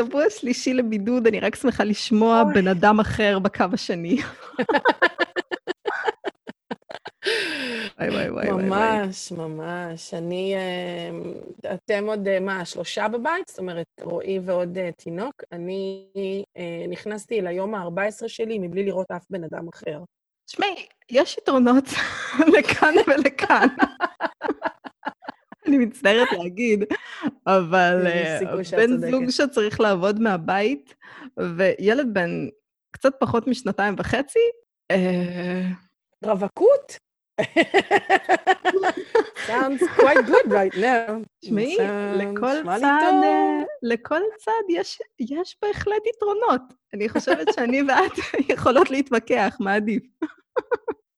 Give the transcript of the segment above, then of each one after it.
שבוע שלישי לבידוד, אני רק שמחה לשמוע בן אדם אחר בקו השני. וואי, וואי, וואי. ממש, ממש. אני, אה, אתם עוד, אה, מה, שלושה בבית? זאת אומרת, רועי ועוד אה, תינוק. אני נכנסתי ליום ה-14 שלי מבלי לראות אף בן אדם אחר. תשמעי, יש יתרונות לכאן ולכאן. אני מצטערת להגיד, אבל בן זוג שצריך לעבוד מהבית, וילד בן קצת פחות משנתיים וחצי, רווקות? sounds quite good right now. תשמעי, לכל צד, יש בהחלט יתרונות. אני חושבת שאני ואת יכולות להתווכח, מה עדיף?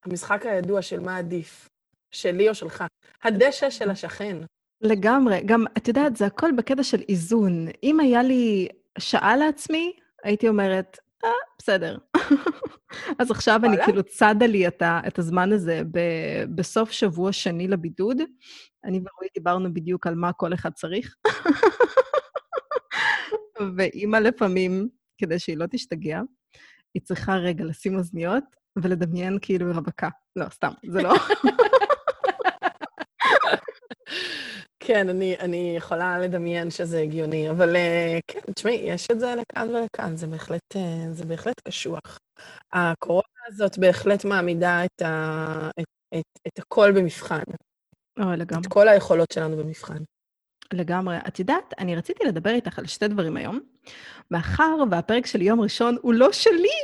המשחק הידוע של מה עדיף, שלי או שלך. הדשא של השכן. לגמרי. גם, את יודעת, זה הכל בקטע של איזון. אם היה לי שעה לעצמי, הייתי אומרת, אה, בסדר. אז עכשיו אני כאילו צדה לי את, ה, את הזמן הזה ב, בסוף שבוע שני לבידוד. אני ורועי דיברנו בדיוק על מה כל אחד צריך. ואימא לפעמים, כדי שהיא לא תשתגע, היא צריכה רגע לשים אוזניות ולדמיין כאילו רווקה. לא, סתם, זה לא... כן, אני, אני יכולה לדמיין שזה הגיוני, אבל uh, כן, תשמעי, יש את זה לכאן ולכאן, זה בהחלט, uh, זה בהחלט קשוח. הקורונה הזאת בהחלט מעמידה את, ה, את, את, את הכל במבחן. אוי, לגמרי. את כל היכולות שלנו במבחן. לגמרי. את יודעת, אני רציתי לדבר איתך על שתי דברים היום. מאחר והפרק של יום ראשון הוא לא שלי,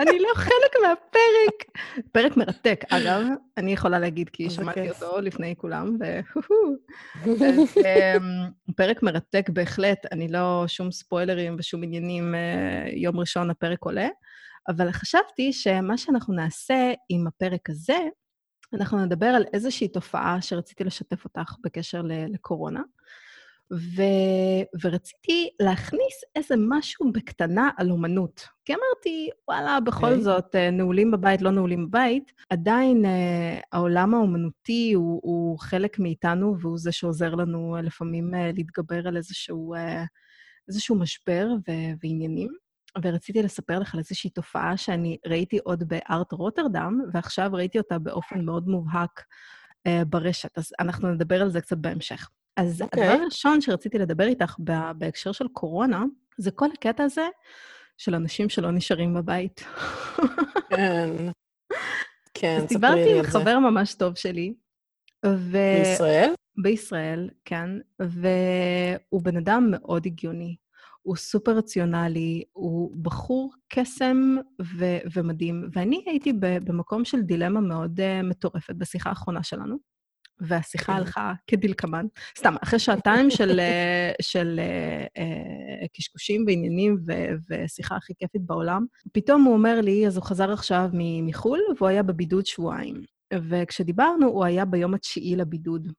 אני לא חלק מהפרק. פרק מרתק, אגב, אני יכולה להגיד, כי שמעתי אותו לפני כולם, אמ, פרק מרתק בהחלט, אני לא שום ספוילרים ושום עניינים, אה, יום ראשון הפרק עולה, אבל חשבתי שמה שאנחנו נעשה עם הפרק הזה, אנחנו נדבר על איזושהי תופעה שרציתי לשתף אותך בקשר לקורונה. ו... ורציתי להכניס איזה משהו בקטנה על אומנות. כי אמרתי, וואלה, בכל okay. אוקיי. זאת, אה, נעולים בבית, לא נעולים בבית, עדיין uh, העולם האומנותי הוא, הוא חלק מאיתנו, והוא זה שעוזר לנו uh, לפעמים uh, להתגבר על איזשהו, uh, איזשהו משבר ו- ועניינים. ורציתי לספר לך על איזושהי תופעה שאני ראיתי עוד בארט רוטרדם, ועכשיו ראיתי אותה באופן מאוד מובהק uh, ברשת, אז אנחנו נדבר על זה קצת בהמשך. אז okay. אוקיי. הדבר הראשון שרציתי לדבר איתך בהקשר של קורונה, זה כל הקטע הזה של אנשים שלא נשארים בבית. כן, כן, ספרי לי על זה. דיברתי עם חבר ממש טוב שלי, ו... בישראל? בישראל, כן, והוא בן אדם מאוד הגיוני. הוא סופר רציונלי, הוא בחור קסם ו- ומדהים. ואני הייתי במקום של דילמה מאוד uh, מטורפת בשיחה האחרונה שלנו. והשיחה כן. הלכה כדלקמן. סתם, אחרי שעתיים של, אה, של אה, קשקושים ועניינים ו, ושיחה הכי כיפית בעולם, פתאום הוא אומר לי, אז הוא חזר עכשיו מחו"ל, והוא היה בבידוד שבועיים. וכשדיברנו, הוא היה ביום התשיעי לבידוד.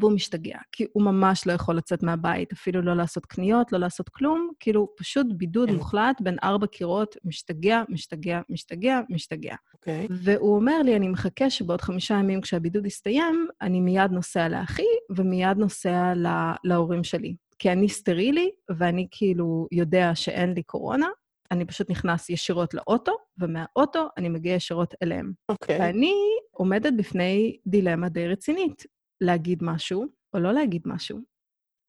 והוא משתגע, כי הוא ממש לא יכול לצאת מהבית, אפילו לא לעשות קניות, לא לעשות כלום, כאילו פשוט בידוד כן. מוחלט בין ארבע קירות, משתגע, משתגע, משתגע, משתגע. אוקיי. Okay. והוא אומר לי, אני מחכה שבעוד חמישה ימים כשהבידוד יסתיים, אני מיד נוסע לאחי ומיד נוסע לה, להורים שלי. כי אני סטרילי, ואני כאילו יודע שאין לי קורונה, אני פשוט נכנס ישירות לאוטו, ומהאוטו אני מגיע ישירות אליהם. אוקיי. Okay. ואני עומדת בפני דילמה די רצינית. להגיד משהו, או לא להגיד משהו.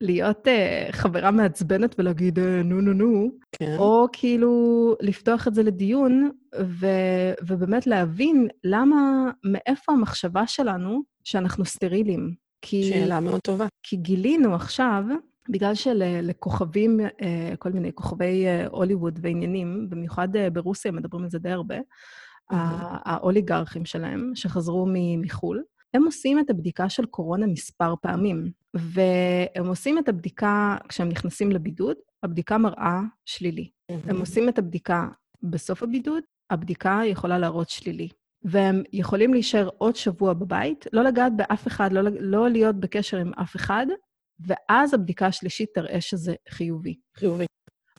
להיות uh, חברה מעצבנת ולהגיד uh, נו נו נו, כן. או כאילו לפתוח את זה לדיון ו- ובאמת להבין למה, מאיפה המחשבה שלנו שאנחנו סטרילים. כי, שאלה מאוד טובה. כי גילינו עכשיו, בגלל שלכוכבים, uh, כל מיני כוכבי הוליווד ועניינים, במיוחד ברוסיה מדברים על זה די הרבה, mm-hmm. האוליגרכים שלהם, שחזרו מחו"ל, הם עושים את הבדיקה של קורונה מספר פעמים, והם עושים את הבדיקה כשהם נכנסים לבידוד, הבדיקה מראה שלילי. הם עושים את הבדיקה בסוף הבידוד, הבדיקה יכולה להראות שלילי. והם יכולים להישאר עוד שבוע בבית, לא לגעת באף אחד, לא, לא להיות בקשר עם אף אחד, ואז הבדיקה השלישית תראה שזה חיובי. חיובי.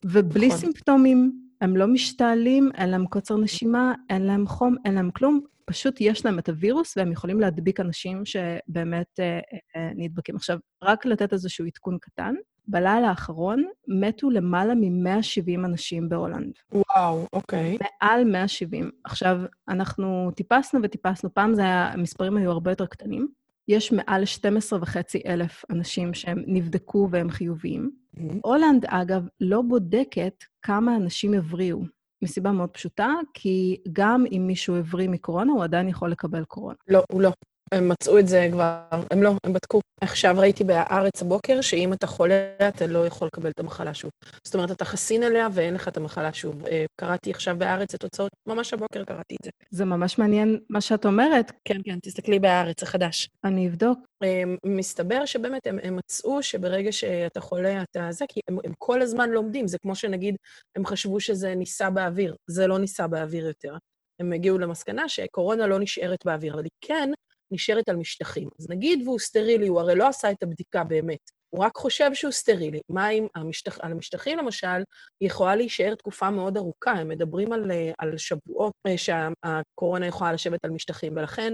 ובלי נכון. סימפטומים, הם לא משתעלים, אין להם קוצר נשימה, אין להם חום, אין להם כלום, פשוט יש להם את הווירוס והם יכולים להדביק אנשים שבאמת אה, אה, נדבקים. עכשיו, רק לתת איזשהו עדכון קטן, בלילה האחרון מתו למעלה מ-170 אנשים בהולנד. וואו, אוקיי. מעל 170. עכשיו, אנחנו טיפסנו וטיפסנו, פעם זה היה, המספרים היו הרבה יותר קטנים. יש מעל 12 וחצי אלף אנשים שהם נבדקו והם חיוביים. Mm-hmm. הולנד, אגב, לא בודקת כמה אנשים הבריאו, מסיבה מאוד פשוטה, כי גם אם מישהו הבריא מקורונה, הוא עדיין יכול לקבל קורונה. לא, הוא לא. הם מצאו את זה כבר, הם לא, הם בדקו. עכשיו ראיתי בהארץ הבוקר, שאם אתה חולה, אתה לא יכול לקבל את המחלה שוב. זאת אומרת, אתה חסין עליה ואין לך את המחלה שוב. אה, קראתי עכשיו בהארץ את תוצאות, ממש הבוקר קראתי את זה. זה ממש מעניין מה שאת אומרת. כן, כן, תסתכלי בהארץ החדש. אני אבדוק. אה, מסתבר שבאמת הם, הם מצאו שברגע שאתה חולה, אתה זה, כי הם, הם כל הזמן לומדים. זה כמו שנגיד, הם חשבו שזה ניסה באוויר. זה לא ניסה באוויר יותר. הם הגיעו למסקנה שקורונה לא נשארת באוויר, אבל היא כן נשארת על משטחים. אז נגיד והוא סטרילי, הוא הרי לא עשה את הבדיקה באמת, הוא רק חושב שהוא סטרילי. מה אם המשטח... על המשטחים, למשל, יכולה להישאר תקופה מאוד ארוכה. הם מדברים על, אה, על שבועות אה, שהקורונה יכולה לשבת על משטחים, ולכן,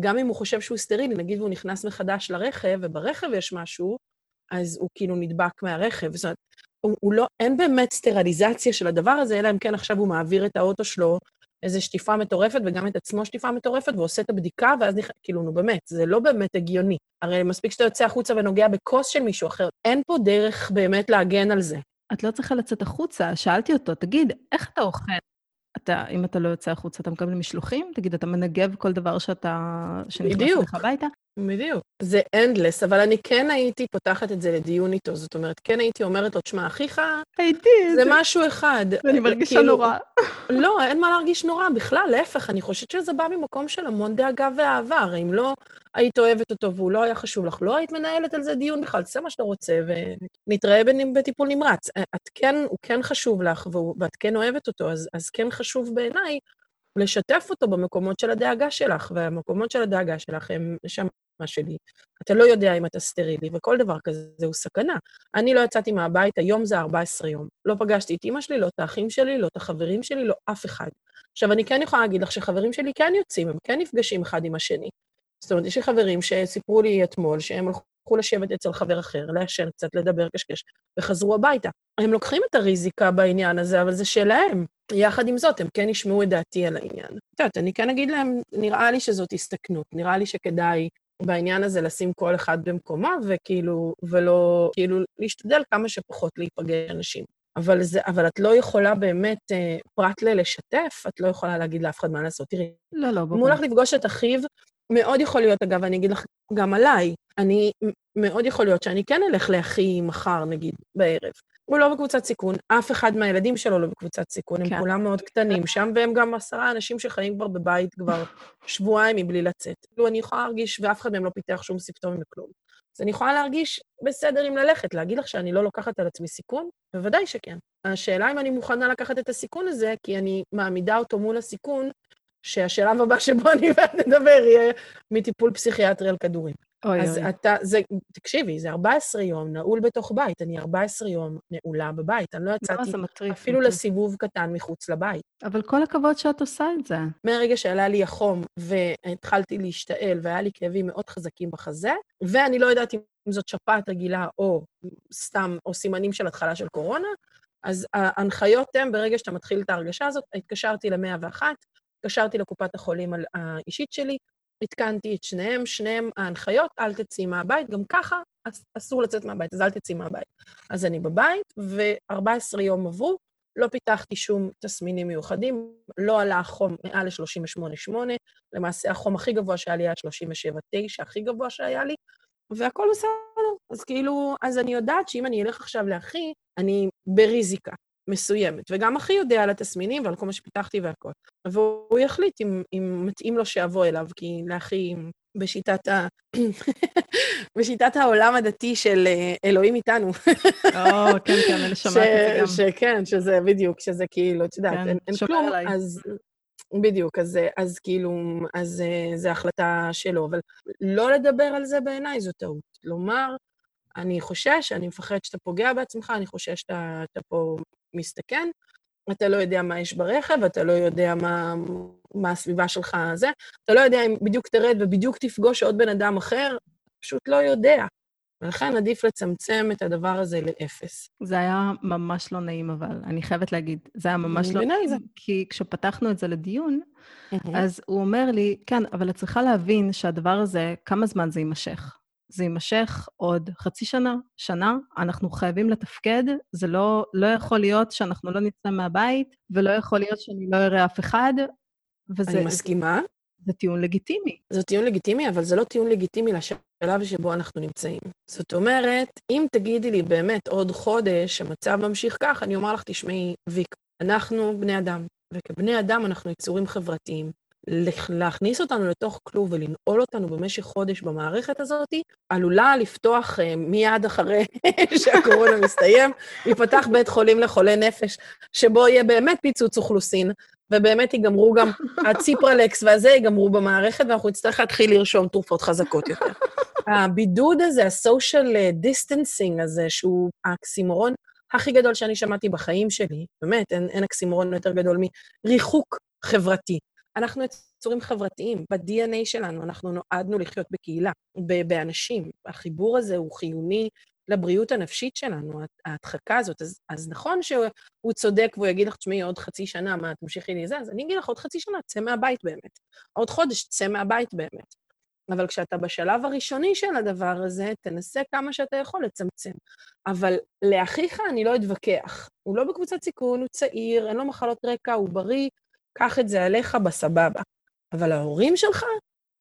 גם אם הוא חושב שהוא סטרילי, נגיד והוא נכנס מחדש לרכב, וברכב יש משהו, אז הוא כאילו נדבק מהרכב. זאת אומרת, הוא, הוא לא, אין באמת סטריליזציה של הדבר הזה, אלא אם כן עכשיו הוא מעביר את האוטו שלו איזו שטיפה מטורפת, וגם את עצמו שטיפה מטורפת, ועושה את הבדיקה, ואז נכ... כאילו, נו באמת, זה לא באמת הגיוני. הרי מספיק שאתה יוצא החוצה ונוגע בכוס של מישהו אחר, אין פה דרך באמת להגן על זה. את לא צריכה לצאת החוצה. שאלתי אותו, תגיד, איך אתה אוכל? אתה, אם אתה לא יוצא החוצה, אתה מקבל משלוחים? תגיד, אתה מנגב כל דבר שאתה... שנכנס לך הביתה? בדיוק. זה endless, אבל אני כן הייתי פותחת את זה לדיון איתו. זאת אומרת, כן הייתי אומרת לו, תשמע, אחיך, הייתי. זה משהו אחד. אני מרגישה כאילו, נורא. לא, אין מה להרגיש נורא, בכלל, להפך, אני חושבת שזה בא ממקום של המון דאגה ואהבה. הרי אם לא היית אוהבת אותו והוא לא היה חשוב לך, לא היית מנהלת על זה דיון בכלל, תעשה מה שאתה רוצה ונתראה בטיפול נמרץ. את כן, הוא כן חשוב לך ואת כן אוהבת אותו, אז, אז כן חשוב בעיניי לשתף אותו במקומות של הדאגה שלך, והמקומות של הדאגה שלך הם שם מה שלי. אתה לא יודע אם אתה סטרילי, וכל דבר כזה הוא סכנה. אני לא יצאתי מהבית, היום זה 14 יום. לא פגשתי את אימא שלי, לא את האחים שלי, לא את החברים שלי, לא אף אחד. עכשיו, אני כן יכולה להגיד לך שחברים שלי כן יוצאים, הם כן נפגשים אחד עם השני. זאת אומרת, יש לי חברים שסיפרו לי אתמול שהם הלכו לשבת אצל חבר אחר, לעשן קצת, לדבר קשקש, וחזרו הביתה. הם לוקחים את הריזיקה בעניין הזה, אבל זה שלהם. יחד עם זאת, הם כן ישמעו את דעתי על העניין. את יודעת, אני כן אגיד להם, נראה לי שזאת הסתכנות, נראה לי שכדאי בעניין הזה לשים כל אחד במקומו, וכאילו, ולא, כאילו, להשתדל כמה שפחות להיפגש אנשים. אבל, זה, אבל את לא יכולה באמת, אה, פרט ללשתף, את לא יכולה להגיד לאף אחד מה לעשות. תראי, לא, לא, ברור. אם הוא הולך לפגוש את אחיו, מאוד יכול להיות, אגב, אני אגיד לך גם עליי, אני, מאוד יכול להיות שאני כן אלך לאחי מחר, נגיד, בערב. הוא לא בקבוצת סיכון, אף אחד מהילדים שלו לא בקבוצת סיכון, כן. הם כולם מאוד קטנים שם, והם גם עשרה אנשים שחיים כבר בבית כבר שבועיים מבלי לצאת. כאילו, אני יכולה להרגיש, ואף אחד מהם לא פיתח שום סימפטומים וכלום. אז אני יכולה להרגיש בסדר עם ללכת, להגיד לך שאני לא לוקחת על עצמי סיכון? בוודאי שכן. השאלה אם אני מוכנה לקחת את הסיכון הזה, כי אני מעמידה אותו מול הסיכון, שהשלב הבא שבו אני ואת נדבר יהיה מטיפול פסיכיאטרי על כדורים. אוי אז אוי. אתה, זה, תקשיבי, זה 14 יום נעול בתוך בית. אני 14 יום נעולה בבית. אני לא יצאתי לא, מטריף. אפילו מטריף. לסיבוב קטן מחוץ לבית. אבל כל הכבוד שאת עושה את זה. מהרגע שעלה לי החום והתחלתי להשתעל והיה לי כאבים מאוד חזקים בחזה, ואני לא יודעת אם זאת שפעת רגילה או סתם, או סימנים של התחלה של קורונה, אז ההנחיות הן, ברגע שאתה מתחיל את ההרגשה הזאת, התקשרתי ל-101, התקשרתי לקופת החולים האישית שלי, עדכנתי את שניהם, שניהם ההנחיות, אל תצאי מהבית, גם ככה אסור לצאת מהבית, אז אל תצאי מהבית. אז אני בבית, ו-14 יום עברו, לא פיתחתי שום תסמינים מיוחדים, לא עלה החום מעל ל-38.8, למעשה החום הכי גבוה שהיה לי היה 37.9, הכי גבוה שהיה לי, והכל בסדר. אז כאילו, אז אני יודעת שאם אני אלך עכשיו לאחי, אני בריזיקה. מסוימת, וגם אחי יודע על התסמינים ועל כל מה שפיתחתי והכל. והוא יחליט אם, אם מתאים לו שאבוא אליו, כי לאחי, בשיטת, ה... בשיטת העולם הדתי של אה, אלוהים איתנו. או, כן, כן, אני שמעתי את זה גם. שכן, שזה בדיוק, שזה כאילו, את יודעת, כן, אין, כלום. אז... בדיוק, אז, אז כאילו, אז אה, זו החלטה שלו, אבל לא לדבר על זה בעיניי זו טעות. לומר, אני חושש, אני מפחד שאתה פוגע בעצמך, אני חושש שאתה אתה פה מסתכן, אתה לא יודע מה יש ברכב, אתה לא יודע מה, מה הסביבה שלך זה, אתה לא יודע אם בדיוק תרד ובדיוק תפגוש עוד בן אדם אחר, פשוט לא יודע. ולכן עדיף לצמצם את הדבר הזה לאפס. זה היה ממש לא נעים, אבל אני חייבת להגיד, זה היה ממש לא נעים, כי כשפתחנו את זה לדיון, אז הוא אומר לי, כן, אבל את צריכה להבין שהדבר הזה, כמה זמן זה יימשך? זה יימשך עוד חצי שנה, שנה, אנחנו חייבים לתפקד, זה לא, לא יכול להיות שאנחנו לא נצא מהבית, ולא יכול להיות שאני לא אראה אף אחד, וזה... אני מסכימה. זה טיעון לגיטימי. זה טיעון לגיטימי, אבל זה לא טיעון לגיטימי לשלב שבו אנחנו נמצאים. זאת אומרת, אם תגידי לי באמת עוד חודש המצב ממשיך כך, אני אומר לך, תשמעי, ויק, אנחנו בני אדם, וכבני אדם אנחנו יצורים חברתיים. להכניס אותנו לתוך כלוב ולנעול אותנו במשך חודש במערכת הזאת, עלולה לפתוח uh, מיד אחרי שהקורונה מסתיים, ייפתח בית חולים לחולי נפש, שבו יהיה באמת פיצוץ אוכלוסין, ובאמת ייגמרו גם הציפרלקס והזה ייגמרו במערכת, ואנחנו נצטרך להתחיל לרשום תרופות חזקות יותר. הבידוד הזה, ה-social distancing הזה, שהוא האקסימורון הכי גדול שאני שמעתי בחיים שלי, באמת, אין, אין אקסימורון יותר גדול מריחוק חברתי. אנחנו יצורים חברתיים, ב-DNA שלנו, אנחנו נועדנו לחיות בקהילה, באנשים. החיבור הזה הוא חיוני לבריאות הנפשית שלנו, ההדחקה הזאת. אז, אז נכון שהוא צודק והוא יגיד לך, תשמעי, עוד חצי שנה, מה, תמשיכי לי זה? אז אני אגיד לך, עוד חצי שנה, צא מהבית באמת. עוד חודש, צא מהבית באמת. אבל כשאתה בשלב הראשוני של הדבר הזה, תנסה כמה שאתה יכול לצמצם. אבל לאחיך אני לא אתווכח. הוא לא בקבוצת סיכון, הוא צעיר, אין לו מחלות רקע, הוא בריא, קח את זה עליך בסבבה. אבל ההורים שלך?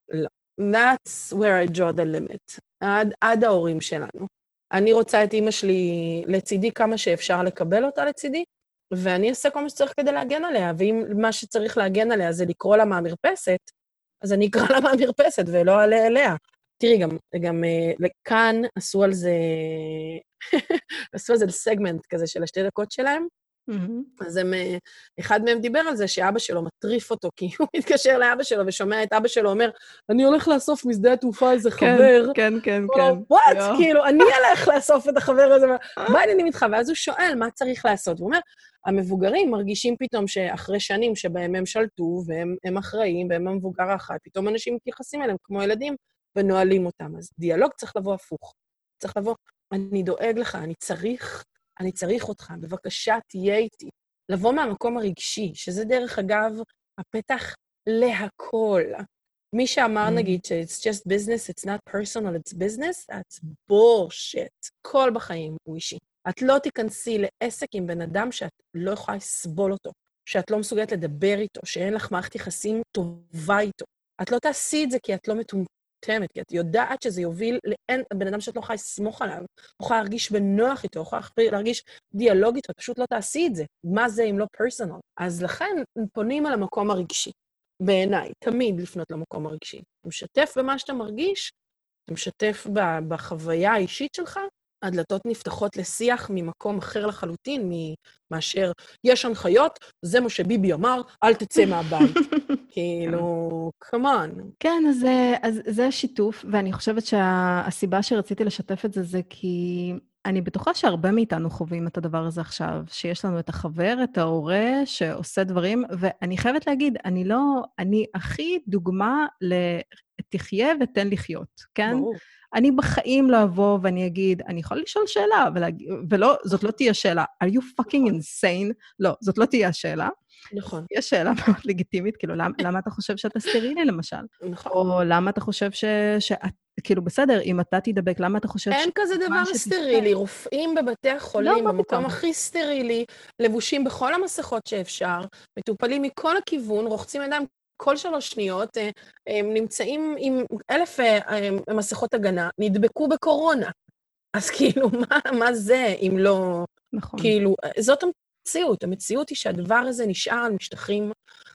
לא. That's where I draw the limit. עד, עד ההורים שלנו. אני רוצה את אימא שלי לצידי כמה שאפשר לקבל אותה לצידי, ואני אעשה כל מה שצריך כדי להגן עליה, ואם מה שצריך להגן עליה זה לקרוא לה מהמרפסת, אז אני אקרא לה מהמרפסת ולא אעלה אליה. תראי, גם, גם uh, כאן עשו על זה, עשו על זה סגמנט כזה של השתי דקות שלהם, Mm-hmm. אז הם, אה, אחד מהם דיבר על זה שאבא שלו מטריף אותו, כי הוא מתקשר לאבא שלו ושומע את אבא שלו אומר, אני הולך לאסוף משדה התעופה איזה כן, חבר. כן, כן, כן. וואט, כאילו, אני אלך לאסוף את החבר הזה, מה העניינים איתך? ואז הוא שואל, מה צריך לעשות? הוא אומר, המבוגרים מרגישים פתאום שאחרי שנים שבהם הם שלטו, והם אחראים, והם המבוגר האחראי, פתאום אנשים מתייחסים אליהם כמו ילדים ונועלים אותם. אז דיאלוג צריך לבוא הפוך. צריך לבוא, אני דואג לך, אני צריך אני צריך אותך, בבקשה תהיה איתי. לבוא מהמקום הרגשי, שזה דרך אגב הפתח להכל. מי שאמר, mm. נגיד, ש-it's just business, it's not personal, it's business, that's bullshit. כל בחיים הוא אישי. את לא תיכנסי לעסק עם בן אדם שאת לא יכולה לסבול אותו, שאת לא מסוגלת לדבר איתו, שאין לך מערכת יחסים טובה איתו. את לא תעשי את זה כי את לא מטומטמת. מטומטמת, כי את יודעת שזה יוביל לאין, בן אדם שאת לא יכולה לסמוך עליו, לא יכולה להרגיש בנוח איתו, לא יכולה להרגיש דיאלוג איתו, פשוט לא תעשי את זה. מה זה אם לא פרסונל? אז לכן פונים על המקום הרגשי, בעיניי, תמיד לפנות למקום הרגשי. אתה משתף במה שאתה מרגיש, אתה משתף בחוויה האישית שלך, הדלתות נפתחות לשיח ממקום אחר לחלוטין מאשר יש הנחיות, זה מה שביבי אמר, אל תצא מהבית. כאילו, כמובן. כן, אז, אז זה השיתוף, ואני חושבת שהסיבה שרציתי לשתף את זה, זה כי אני בטוחה שהרבה מאיתנו חווים את הדבר הזה עכשיו, שיש לנו את החבר, את ההורה, שעושה דברים, ואני חייבת להגיד, אני לא, אני הכי דוגמה ל... תחיה ותן לחיות, כן? ברור. אני בחיים לא אבוא ואני אגיד, אני יכול לשאול שאלה, ולהג... ולא, זאת לא תהיה שאלה. are you fucking נכון. insane? לא, זאת לא תהיה השאלה. נכון. יש שאלה מאוד לגיטימית, כאילו, למה, למה אתה חושב שאתה סטרילי, למשל? נכון. או למה אתה חושב ש... שאת, כאילו, בסדר, אם אתה תידבק, למה אתה חושב אין ש... כזה דבר סטרילי. רופאים בבתי החולים, לא, במקום הכי סטרילי, לבושים בכל המסכות שאפשר, מטופלים מכל הכיוון, רוחצים ידיים כל שלוש שניות, אה, הם נמצאים עם אלף אה, אה, מסכות הגנה, נדבקו בקורונה. אז כאילו, מה, מה זה אם לא... נכון. כאילו, זאת המציאות. המציאות היא שהדבר הזה נשאר על משטחים,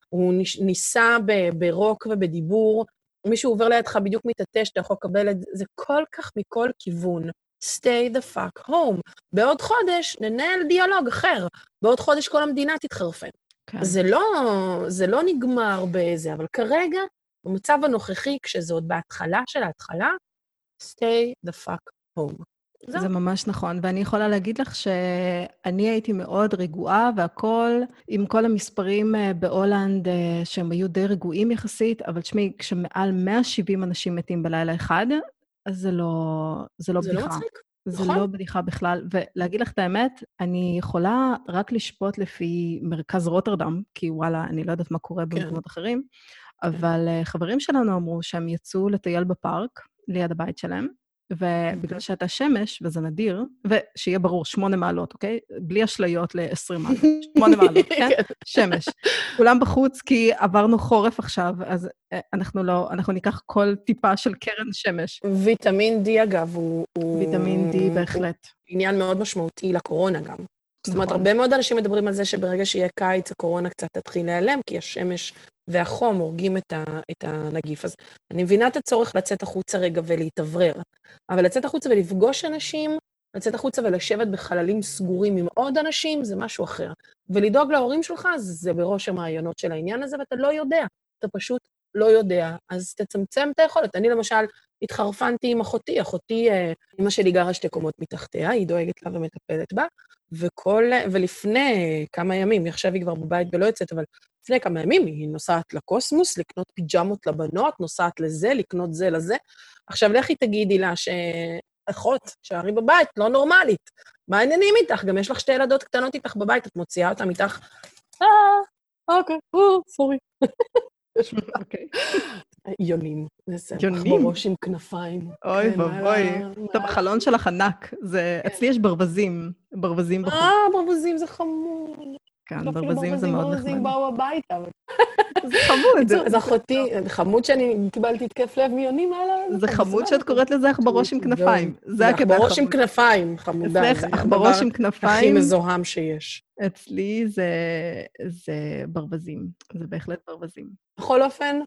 הוא ניסה ברוק ובדיבור, מישהו עובר לידך בדיוק מתעטש, אתה יכול לקבל את זה כל כך מכל כיוון. stay the fuck home. בעוד חודש ננהל דיאלוג אחר. בעוד חודש כל המדינה תתחרפן. כן. זה, לא, זה לא נגמר בזה, אבל כרגע, במצב הנוכחי, כשזה עוד בהתחלה של ההתחלה, stay the fuck home. זה זה ממש נכון, ואני יכולה להגיד לך שאני הייתי מאוד רגועה, והכול, עם כל המספרים אה, בהולנד, אה, שהם היו די רגועים יחסית, אבל תשמעי, כשמעל 170 אנשים מתים בלילה אחד, אז זה לא, זה לא זה לא בדיחה. מצחיק. זה נכון. לא בדיחה בכלל. ולהגיד לך את האמת, אני יכולה רק לשפוט לפי מרכז רוטרדם, כי וואלה, אני לא יודעת מה קורה כן. במקומות אחרים, אבל אה, חברים שלנו אמרו שהם יצאו לטייל בפארק, ליד הבית שלהם, ובגלל שהייתה שמש, וזה נדיר, ושיהיה ברור, שמונה מעלות, אוקיי? בלי אשליות ל-20 מעלות. שמונה מעלות, כן? שמש. כולם בחוץ כי עברנו חורף עכשיו, אז אה, אנחנו לא, אנחנו ניקח כל טיפה של קרן שמש. ויטמין D, אגב, הוא... ויטמין D בהחלט. עניין מאוד משמעותי לקורונה גם. זאת אומרת. הרבה מאוד אנשים מדברים על זה שברגע שיהיה קיץ, הקורונה קצת תתחיל להיעלם, כי השמש והחום הורגים את, ה, את הנגיף. אז אני מבינה את הצורך לצאת החוצה רגע ולהתאוורר, אבל לצאת החוצה ולפגוש אנשים, לצאת החוצה ולשבת בחללים סגורים עם עוד אנשים, זה משהו אחר. ולדאוג להורים שלך, זה בראש המעיינות של העניין הזה, ואתה לא יודע. אתה פשוט לא יודע. אז תצמצם את היכולת. אני למשל התחרפנתי עם אחותי. אחותי, אה, אמא שלי גרה שתי קומות מתחתיה, היא דואגת לה ומטפלת בה, וכל, ולפני כמה ימים, עכשיו היא כבר בבית ולא יוצאת, אבל לפני כמה ימים היא נוסעת לקוסמוס, לקנות פיג'מות לבנות, נוסעת לזה, לקנות זה לזה. עכשיו, לכי תגידי לה שאחות, שערי בבית, לא נורמלית. מה העניינים איתך? גם יש לך שתי ילדות קטנות איתך בבית, את מוציאה אותן איתך, אה, אוקיי, או, סורי. יונים. יונים? בראש עם כנפיים. אוי כן, ואבוי. מה- טוב, החלון שלך ענק. זה... אצלי יש ברווזים. ברווזים בחוץ. אה, ברווזים זה חמוד. כן, אפילו ברווזים זה מאוד ברווזים נחמד. באו הביתה. זה חמוד. אז אחותי, חמוד שאני קיבלתי התקף לב מיונים האלה. זה חמוד שאת קוראת לזה עכברוש עם כנפיים. זה הקטע עכברוש עם. כנפיים, חמודה. אצלך זה עכברוש עם הכי כנפיים, מזוהם שיש. אצלי זה, זה ברווזים. זה בהחלט ברווזים. בכל אופן, אה,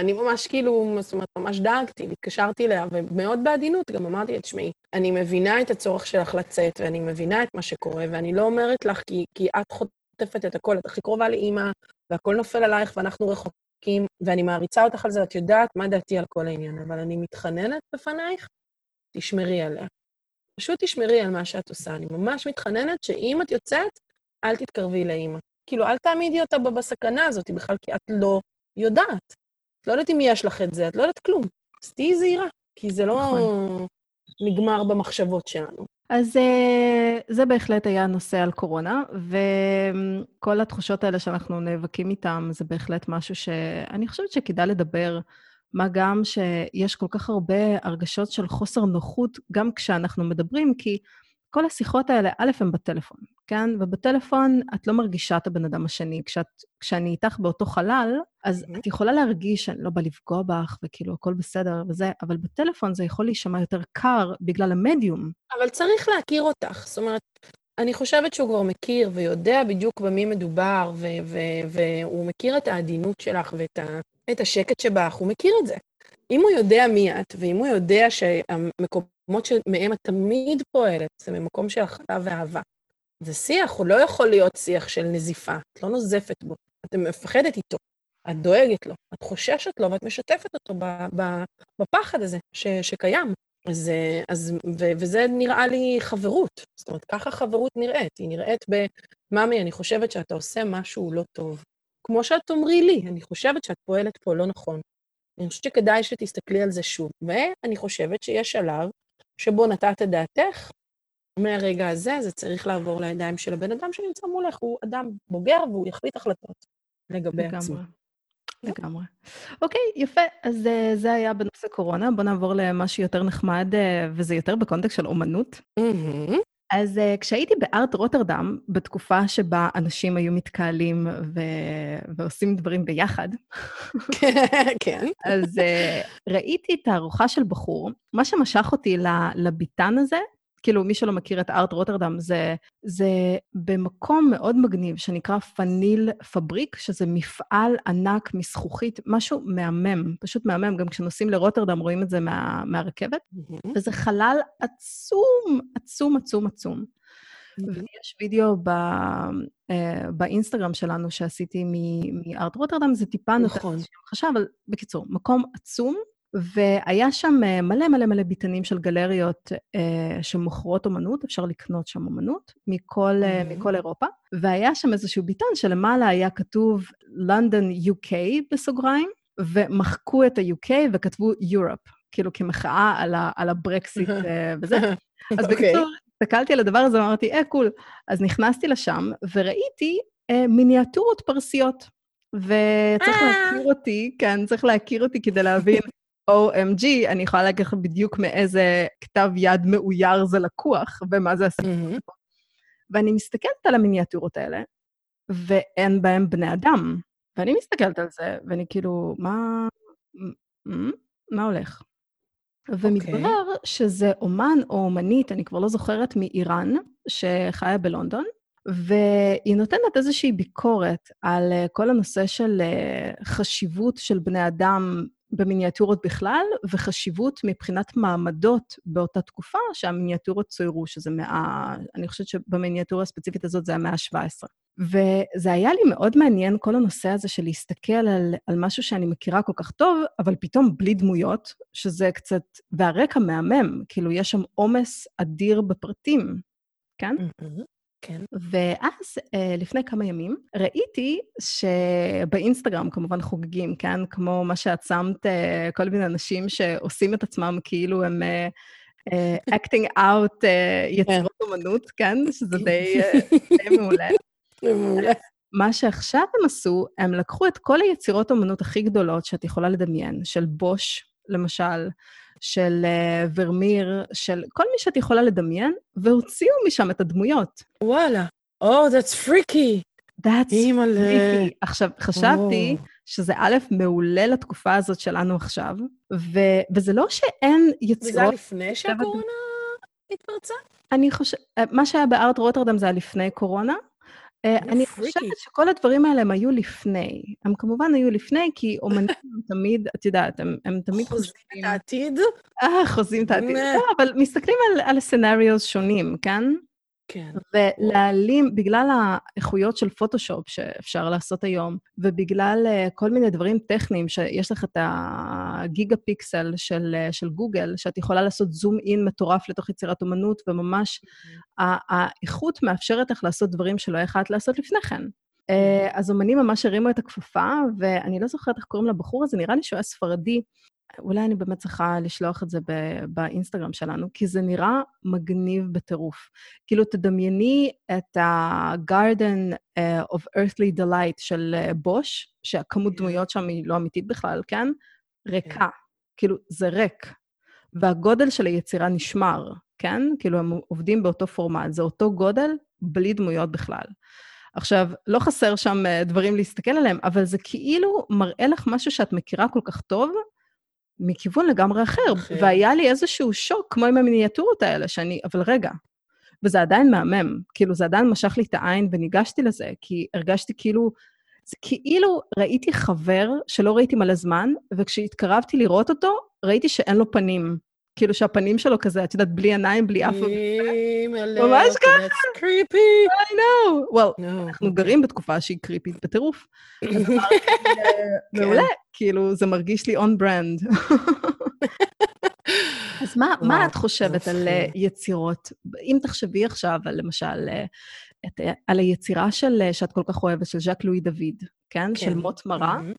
אני ממש כאילו, זאת אומרת, ממש דאגתי, התקשרתי אליה, ומאוד בעדינות גם אמרתי לה, תשמעי, אני מבינה את הצורך שלך לצאת, ואני מבינה את מה שקורה, ואני לא אומרת לך כי, כי את חוטפת את הכל, את הכי קרובה לאימא, והכל נופל עלייך ואנחנו רחוקים, ואני מעריצה אותך על זה, ואת יודעת מה דעתי על כל העניין, אבל אני מתחננת בפנייך, תשמרי עליה. פשוט תשמרי על מה שאת עושה. אני ממש מתחננת שאם את יוצאת, אל תתקרבי לאימא. כאילו, אל תעמידי אותה בסכנה הזאת בכלל, כי את לא יודעת. את לא יודעת אם יש לך את זה, את לא יודעת כלום. אז תהיי זהירה, כי זה לא נכון. נגמר במחשבות שלנו. אז אה, זה בהחלט היה נושא על קורונה, וכל התחושות האלה שאנחנו נאבקים איתן, זה בהחלט משהו שאני חושבת שכדאי לדבר, מה גם שיש כל כך הרבה הרגשות של חוסר נוחות גם כשאנחנו מדברים, כי כל השיחות האלה, א', הן בטלפון, כן? ובטלפון את לא מרגישה את הבן אדם השני. כשאת, כשאני איתך באותו חלל, אז מהמם. את יכולה להרגיש שאני לא בא לפגוע בך, וכאילו, הכל בסדר וזה, אבל בטלפון זה יכול להישמע יותר קר בגלל המדיום. אבל צריך להכיר אותך. זאת אומרת, אני חושבת שהוא כבר מכיר ויודע בדיוק במי מדובר, ו- ו- והוא מכיר את העדינות שלך ואת ה- את השקט שבך, הוא מכיר את זה. אם הוא יודע מי את, ואם הוא יודע שהמקומות שמהם את תמיד פועלת, זה ממקום של הכלה ואהבה. זה שיח, הוא לא יכול להיות שיח של נזיפה, את לא נוזפת בו, את מפחדת איתו, את דואגת לו, את חוששת לו ואת משתפת אותו בפחד הזה ש- שקיים. אז, אז ו, וזה נראה לי חברות. זאת אומרת, ככה חברות נראית. היא נראית ב... ממי, אני חושבת שאתה עושה משהו לא טוב. כמו שאת תאמרי לי, אני חושבת שאת פועלת פה לא נכון. אני חושבת שכדאי שתסתכלי על זה שוב. ואני חושבת שיש שלב שבו נתת דעתך, מהרגע הזה זה צריך לעבור לידיים של הבן אדם שנמצא מולך. הוא אדם בוגר והוא יחליט החלטות לגבי עצמו. לגמרי. לגמרי. אוקיי, יפה. אז uh, זה היה בנושא קורונה. בואו נעבור למשהו יותר נחמד, uh, וזה יותר בקונטקסט של אומנות. מהמם. אז uh, כשהייתי בארט רוטרדם, בתקופה שבה אנשים היו מתקהלים ו- ועושים דברים ביחד, כן. אז uh, ראיתי תערוכה של בחור. מה שמשך אותי לביתן הזה, כאילו, מי שלא מכיר את ארט רוטרדם, זה, זה במקום מאוד מגניב שנקרא פניל פבריק, שזה מפעל ענק מזכוכית, משהו מהמם, פשוט מהמם. גם כשנוסעים לרוטרדם רואים את זה מה, מהרכבת. מהמם. וזה חלל עצום, עצום, עצום, עצום. ויש וידאו ב, אה, באינסטגרם שלנו שעשיתי מארט רוטרדם, זה טיפה נותן נכון. איזושהי המחשה, אבל בקיצור, מקום עצום, והיה שם אה, מלא מלא מלא ביתנים של גלריות אה, שמוכרות אומנות, אפשר לקנות שם אומנות, מכל, מהמם. מכל אירופה, והיה שם איזשהו ביתן שלמעלה היה כתוב לונדון UK בסוגריים, ומחקו את ה-UK וכתבו Europe. כאילו כמחאה על, ה, על הברקסיט אה, וזה. אז אוקיי. בקיצור, הסתכלתי על הדבר הזה ואמרתי, אה, קול. אז נכנסתי לשם וראיתי אה, מיניאטורות פרסיות. וצריך אה. להכיר אותי, כן, צריך להכיר אותי כדי להבין, OMG, אני יכולה להגיד לך בדיוק מאיזה כתב יד מאויר זה לקוח, ומה זה הסיפור. מהמם. ואני מסתכלת על המיניאטורות האלה, ואין בהם בני אדם. ואני מסתכלת על זה, ואני כאילו, מה... מה הולך? ומתברר שזה אומן או אומנית, אני כבר לא זוכרת, מאיראן, שחיה בלונדון, והיא נותנת איזושהי ביקורת על אה, כל הנושא של אה, חשיבות של בני אדם במיניאטורות בכלל, וחשיבות מבחינת מעמדות באותה תקופה שהמיניאטורות צוירו, שזה מאה, אני חושבת שבמיניאטורה הספציפית הזאת זה המאה ה-17. וזה היה לי מאוד מעניין, כל הנושא הזה של להסתכל על, על משהו שאני מכירה כל כך טוב, אבל פתאום בלי דמויות, שזה קצת, והרקע מהמם, כאילו יש שם עומס אדיר בפרטים, כן? מהמם. כן. ואז, אה, לפני כמה ימים, ראיתי שבאינסטגרם כמובן חוגגים, כן? כמו מה שאת שמת, אה, כל מיני אנשים שעושים את עצמם כאילו הם אה, אה, acting out אה, יצירות אומנות, כן? שזה אה, די מעולה. מעולה. מה שעכשיו הם עשו, הם לקחו את כל היצירות אומנות הכי גדולות שאת יכולה לדמיין, של בוש, למשל, של uh, ורמיר, של כל מי שאת יכולה לדמיין, והוציאו משם את הדמויות. וואלה. Oh, that's freaky. That's freaky. עכשיו, חשבתי או. שזה א', מעולה לתקופה הזאת שלנו עכשיו, ו- וזה לא שאין וזה היה יצירות... לפני שהקורונה התפרצה? אני חושבת, מה שהיה בארט רוטרדם זה היה לפני קורונה. אה, אני. חושבת שכל הדברים האלה הם היו לפני. הם כמובן היו לפני, כי אומנים תמיד, את יודעת, הם, תמיד חוזים חושבים... את העתיד? אה, חוזים את העתיד. לא, אבל מסתכלים על, על סצנריוס שונים, כן? כן. ולהעלים, בגלל האיכויות של פוטושופ שאפשר לעשות היום, ובגלל אה, כל מיני דברים טכניים, שיש לך את הגיגה פיקסל של, אה, של גוגל, שאת יכולה לעשות זום אין מטורף לתוך יצירת אומנות, וממש ה- האיכות מאפשרת לך לעשות דברים שלא יכולת לעשות לפני כן. אה, אז אומנים ממש הרימו את הכפפה, ואני לא זוכרת איך קוראים לבחור הזה, נראה לי שהוא היה ספרדי. אולי אני באמת צריכה לשלוח את זה באינסטגרם שלנו, כי זה נראה מגניב בטירוף. כאילו, תדמייני את ה-Garden uh, of Earthly Delight של בוש, שהכמות כן. דמויות שם היא לא אמיתית בכלל, כן? ריקה. כאילו, זה ריק. והגודל של היצירה נשמר, כן? כאילו, הם עובדים באותו פורמט, זה אותו גודל, בלי דמויות בכלל. עכשיו, לא חסר שם אה, דברים להסתכל עליהם, אבל זה כאילו מראה לך משהו שאת מכירה כל כך טוב, מכיוון לגמרי אחר. אחר. והיה לי איזשהו שוק, כמו עם המיניאטורות האלה, שאני, אבל רגע, וזה עדיין מהמם, כאילו, זה עדיין משך לי את העין וניגשתי לזה, כי הרגשתי כאילו, זה כאילו ראיתי חבר שלא ראיתי מלא זמן, וכשהתקרבתי לראות אותו, ראיתי שאין לו פנים. כאילו שהפנים שלו כזה, את יודעת, בלי עיניים, בלי אף... אימא'לה. ממש ככה. That's creepy. I know. Well. אנחנו גרים בתקופה שהיא קריפית בטירוף. אז אמרתי, אה, מעולה, כאילו, זה מרגיש לי on brand. אז מה, את חושבת על. אה, יצירות? אם תחשבי עכשיו על, למשל, אה, את, על היצירה של, שאת כל כך אוהבת, של ז'אק לואי דוד, כן? של מוט מרה. מהמם.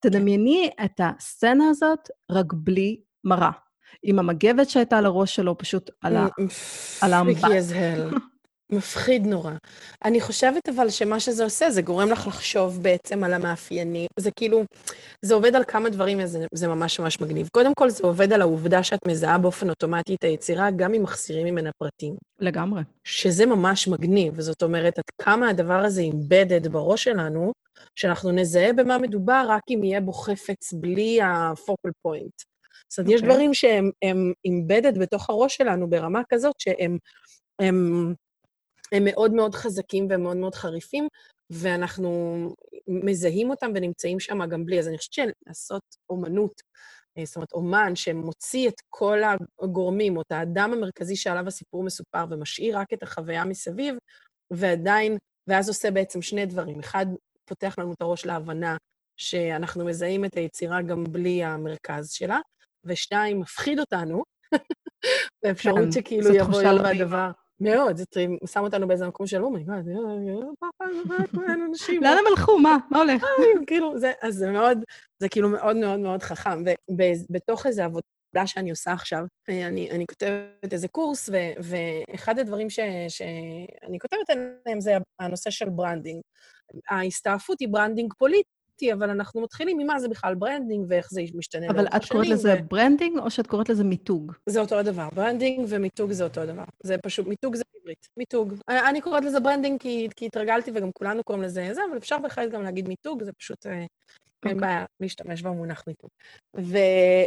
תדמייני את הסצנה הזאת רק בלי מרה. עם המגבת שהייתה על הראש שלו, פשוט על האמבט. מפחיד נורא. אני חושבת אבל שמה שזה עושה, זה גורם לך לחשוב בעצם על המאפיינים. זה כאילו, זה עובד על כמה דברים, וזה זה ממש ממש מגניב. קודם כל, זה עובד על העובדה שאת מזהה באופן אוטומטי את היצירה, גם אם מחסירים ממנה פרטים. לגמרי. שזה ממש מגניב, זאת אומרת, עד כמה הדבר הזה אימבדד בראש שלנו, שאנחנו נזהה במה מדובר רק אם יהיה בו חפץ בלי ה-focal point. זאת אומרת, יש אוקיי. דברים שהם הם אימבדד בתוך הראש שלנו ברמה כזאת שהם הם, הם מאוד מאוד חזקים והם מאוד מאוד חריפים, ואנחנו מזהים אותם ונמצאים שם גם בלי. אז אני חושבת שלעשות אומנות, אה, זאת אומרת, אומן שמוציא את כל הגורמים, או את האדם המרכזי שעליו הסיפור מסופר, ומשאיר רק את החוויה מסביב, ועדיין, ואז עושה בעצם שני דברים. אחד, פותח לנו את הראש להבנה שאנחנו מזהים את היצירה גם בלי המרכז שלה, ושתיים, מפחיד אותנו, באפשרות כן, שכאילו יבוא יום לא. והדבר. מאוד, זה שם אותנו באיזה מקום של oh my God, אין אנשים. לאן הם הלכו? מה? מה הולך? כאילו, זה, אז זה מאוד, זה כאילו מאוד מאוד מאוד חכם. ובתוך איזו עבודה שאני עושה עכשיו. אני, אני כותבת איזה קורס, ו, ואחד הדברים ש, שאני כותבת עליהם זה הנושא של branding. ההסתעפות היא branding פוליטי, אבל אנחנו מתחילים ממה זה בכלל branding ואיך זה משתנה אבל את קוראת לזה ו... branding או שאת קוראת לזה מיתוג? זה אותו הדבר. branding ומיתוג זה אותו הדבר. זה פשוט, מיתוג זה עברית. מיתוג. אני קוראת לזה branding כי, כי התרגלתי וגם כולנו קוראים לזה זה, אבל אפשר בהחלט גם להגיד מיתוג, זה פשוט אה, אין בעיה להשתמש במונח מיתוג.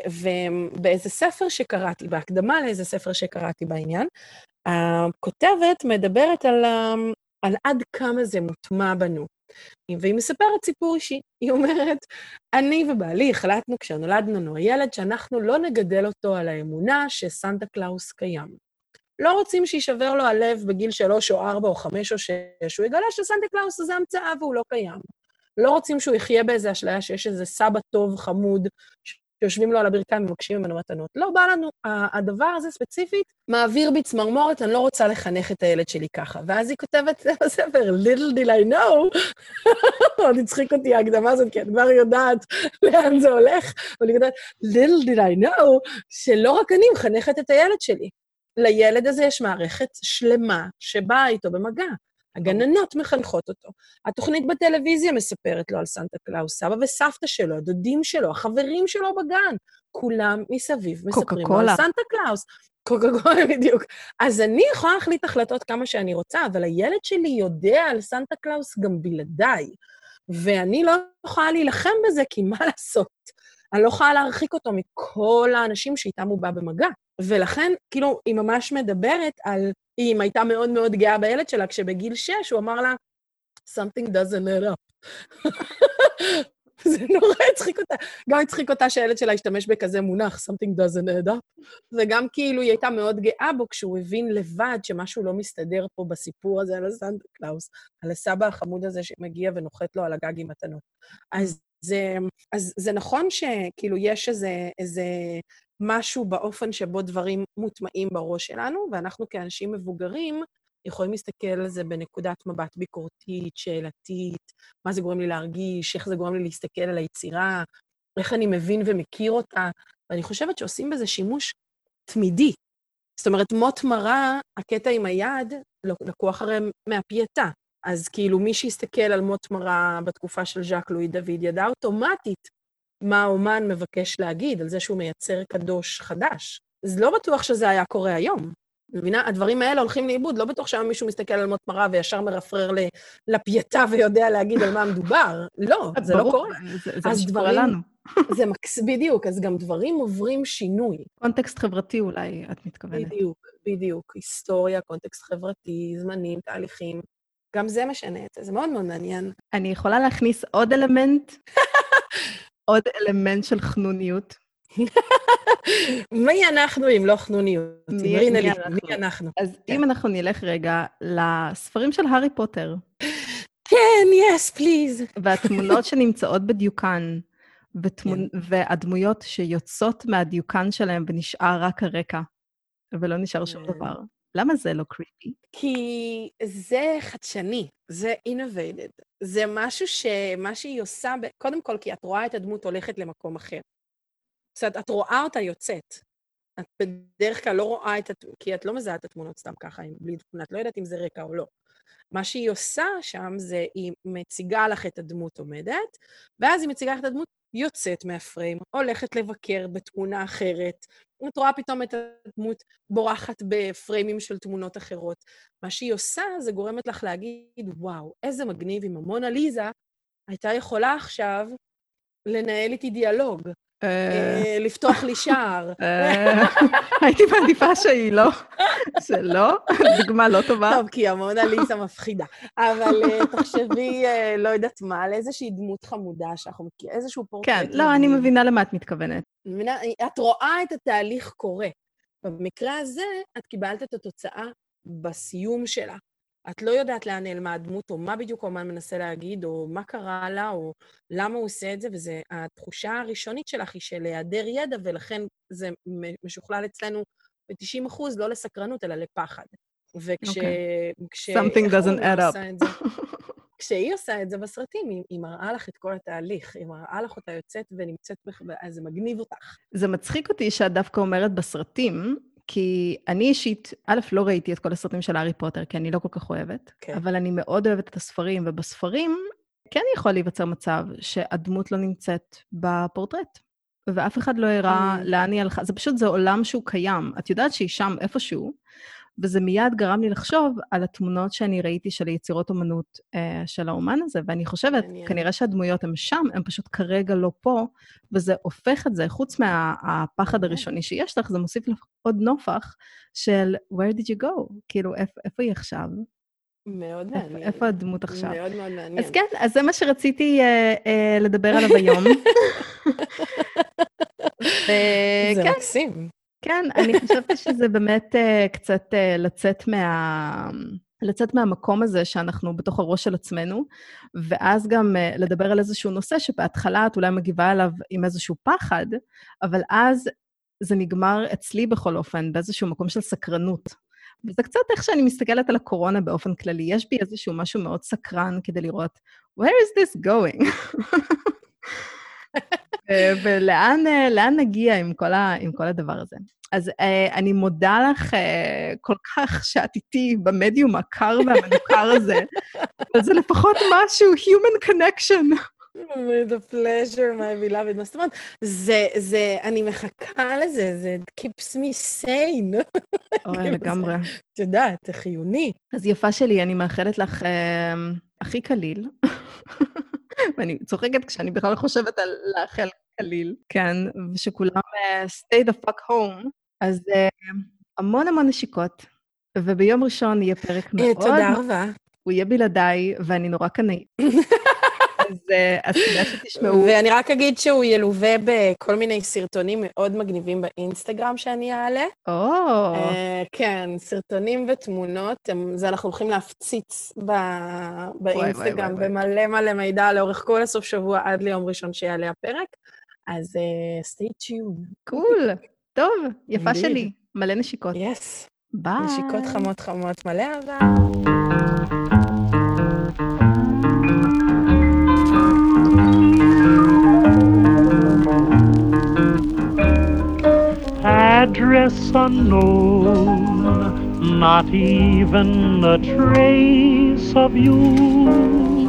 ובאיזה ספר שקראתי, בהקדמה לאיזה ספר שקראתי בעניין, הכותבת מדברת על, על עד כמה זה מוטמע בנו. והיא מספרת סיפור אישי. היא אומרת, אני ובעלי החלטנו כשנולדנו לנו הילד שאנחנו לא נגדל אותו על האמונה שסנטה קלאוס קיים. לא רוצים שיישבר לו הלב בגיל שלוש או ארבע או חמש או שש, הוא יגלה שסנטה קלאוס זה המצאה והוא לא קיים. לא רוצים שהוא יחיה באיזה אשליה שיש איזה סבא טוב, חמוד, שיושבים לו על הברכיים ומבקשים ממנו מתנות. לא בא לנו, הדבר הזה ספציפית מעביר בי צמרמורת, אני לא רוצה לחנך את הילד שלי ככה. ואז היא כותבת בספר, Little did I know, עוד הצחיק אותי ההקדמה הזאת, כי את כבר יודעת לאן זה הולך, אבל היא כותבת, Little did I know, שלא רק אני מחנכת את הילד שלי. לילד הזה יש מערכת שלמה שבאה איתו במגע. הגננות מחנכות אותו. התוכנית בטלוויזיה מספרת לו על סנטה קלאוס, סבא וסבתא שלו, הדודים שלו, החברים שלו בגן, כולם מסביב מספרים לו על סנטה קלאוס. קוקה קולה בדיוק. אז אני יכולה להחליט החלטות כמה שאני רוצה, אבל הילד שלי יודע על סנטה קלאוס גם בלעדיי. ואני לא יכולה להילחם בזה, כי מה לעשות? אני לא יכולה להרחיק אותו מכל האנשים שאיתם הוא בא במגע. ולכן, כאילו, היא ממש מדברת על... היא הייתה מאוד מאוד גאה בילד שלה, כשבגיל שש הוא אמר לה, something doesn't add up. זה נורא הצחיק אותה. גם הצחיק אותה שהילד שלה השתמש בכזה מונח, something doesn't add up. וגם כאילו היא הייתה מאוד גאה בו כשהוא הבין לבד שמשהו לא מסתדר פה בסיפור הזה על הסנטה קלאוס, על הסבא החמוד הזה שמגיע ונוחת לו על הגג עם מתנות. אז זה, אז זה נכון שכאילו יש איזה, איזה משהו באופן שבו דברים מוטמעים בראש שלנו, ואנחנו כאנשים מבוגרים יכולים להסתכל על זה בנקודת מבט ביקורתית, שאלתית, מה זה גורם לי להרגיש, איך זה גורם לי להסתכל על היצירה, איך אני מבין ומכיר אותה, ואני חושבת שעושים בזה שימוש תמידי. זאת אומרת, מות מרה, הקטע עם היד, לקוח הרי מהפייטה. אז כאילו מי שיסתכל על מות מרה בתקופה של ז'אק לואי דוד ידע אוטומטית מה האומן מבקש להגיד, על זה שהוא מייצר קדוש חדש. אז לא בטוח שזה היה קורה היום. מבינה? הדברים האלה הולכים לאיבוד, לא בטוח שהיום מישהו מסתכל על מות מרה וישר מרפרר לפייטה ויודע להגיד על מה מדובר. לא, זה לא קורה. זה, זה מה שקורה לנו. זה מקס... בדיוק, אז גם דברים עוברים שינוי. קונטקסט חברתי אולי, את מתכוונת. בדיוק, בדיוק. היסטוריה, קונטקסט חברתי, זמנים, תהליכים. גם זה משנה את זה, זה מאוד מאוד מעניין. אני יכולה להכניס עוד אלמנט עוד אלמנט של חנוניות. מי אנחנו אם לא חנוניות? מי, מי, מי אנחנו? אז כן. אם אנחנו נלך רגע לספרים של הארי פוטר. כן, יס, פליז. והתמונות שנמצאות בדיוקן, ותמונ... כן. והדמויות שיוצאות מהדיוקן שלהם ונשאר רק הרקע, ולא נשאר שום כן. דבר. למה זה לא קריפי? כי זה חדשני, זה innovated. זה משהו שמה שהיא עושה, קודם כל כי את רואה את הדמות הולכת למקום אחר. זאת אומרת, את רואה אותה יוצאת. את בדרך כלל לא רואה את, כי את לא מזהה את התמונות סתם ככה, בלי תמונה, את לא יודעת אם זה רקע או לא. מה שהיא עושה שם זה, היא מציגה לך את הדמות עומדת, ואז היא מציגה לך את הדמות יוצאת מהפריים, הולכת לבקר בתמונה אחרת, את רואה פתאום את הדמות בורחת בפריימים של תמונות אחרות. מה שהיא עושה זה גורמת לך להגיד, וואו, איזה מגניב אם המונה הייתה יכולה עכשיו לנהל איתי דיאלוג. אה. אה, לפתוח לי שער. אה, הייתי מעדיפה שהיא לא, שלא, דוגמה לא טובה. טוב, כי המונה ליזה מפחידה. אבל תחשבי, לא יודעת מה, על איזושהי דמות חמודה שאנחנו מכירים, איזשהו פורטט. כן, לא, אני מבינה למה את מתכוונת. את רואה את התהליך קורה. במקרה הזה, את קיבלת את התוצאה בסיום שלה. את לא יודעת לאן נעלמה הדמות, או מה בדיוק האומן מנסה להגיד, או מה קרה לה, או למה הוא עושה את זה, והתחושה הראשונית שלך היא של היעדר ידע, ולכן זה משוכלל אצלנו ב-90 אחוז, לא לסקרנות, אלא לפחד. וכש... Okay. אוקיי. כש... Something doesn't add up. כשהיא עושה את זה בסרטים, היא, היא מראה לך את כל התהליך, היא מראה לך אותה יוצאת ונמצאת, בך, אז זה מגניב אותך. זה מצחיק אותי שאת דווקא אומרת בסרטים, כי אני אישית, א', לא ראיתי את כל הסרטים של הארי פוטר, כי אני לא כל כך אוהבת, כן. אבל אני מאוד אוהבת את הספרים, ובספרים כן יכול להיווצר מצב שהדמות לא נמצאת בפורטרט, ואף אחד לא הראה. לאן היא הלכה. זה פשוט, זה עולם שהוא קיים. את יודעת שהיא שם איפשהו, וזה מיד גרם לי לחשוב על התמונות שאני ראיתי של יצירות אומנות אה, של האומן הזה, ואני חושבת, מעניין. כנראה שהדמויות הן שם, הן פשוט כרגע לא פה, וזה הופך את זה, חוץ מהפחד הראשוני שיש לך, זה מוסיף לך עוד נופח של where did you go? כאילו, איפה, איפה היא עכשיו? מאוד מעניין. איפה הדמות עכשיו? מאוד מאוד מעניין. אז כן, אז זה מה שרציתי אה, אה, לדבר עליו היום. זה מקסים. כן, אני חושבת שזה באמת uh, קצת uh, לצאת מה... לצאת מהמקום הזה שאנחנו בתוך הראש של עצמנו, ואז גם uh, לדבר על איזשהו נושא שבהתחלה את אולי מגיבה עליו עם איזשהו פחד, אבל אז זה נגמר אצלי בכל אופן באיזשהו מקום של סקרנות. וזה קצת איך שאני מסתכלת על הקורונה באופן כללי. יש בי איזשהו משהו מאוד סקרן כדי לראות, where is this going? ולאן נגיע עם כל, ה, עם כל הדבר הזה? אז uh, אני מודה לך uh, כל כך שאת איתי במדיום הקר והמנוכר הזה, אבל זה לפחות משהו, human connection. a pleasure, my beloved. מה זאת אומרת? זה, זה, אני מחכה לזה, זה keeps me sane. אוי, לגמרי. את יודעת, זה חיוני. אז יפה שלי, אני מאחלת לך הכי קליל. ואני צוחקת כשאני בכלל חושבת על לאחל קליל, כן, ושכולם uh, stay the fuck home. אז uh, המון המון נשיקות, וביום ראשון יהיה פרק מאוד... תודה רבה. הוא יהיה בלעדיי, ואני נורא קנאית. אז כדאי שתשמעו. ואני רק אגיד שהוא ילווה בכל מיני סרטונים מאוד מגניבים באינסטגרם שאני אעלה. או. כן, סרטונים ותמונות, זה אנחנו הולכים להפציץ באינסטגרם במלא מלא מידע לאורך כל הסוף שבוע עד ליום ראשון שיעלה הפרק. אז stay tuned. קול. טוב, יפה שלי. מלא נשיקות. יס. ביי. נשיקות חמות חמות, מלא אהבה. Address unknown, not even a trace of you.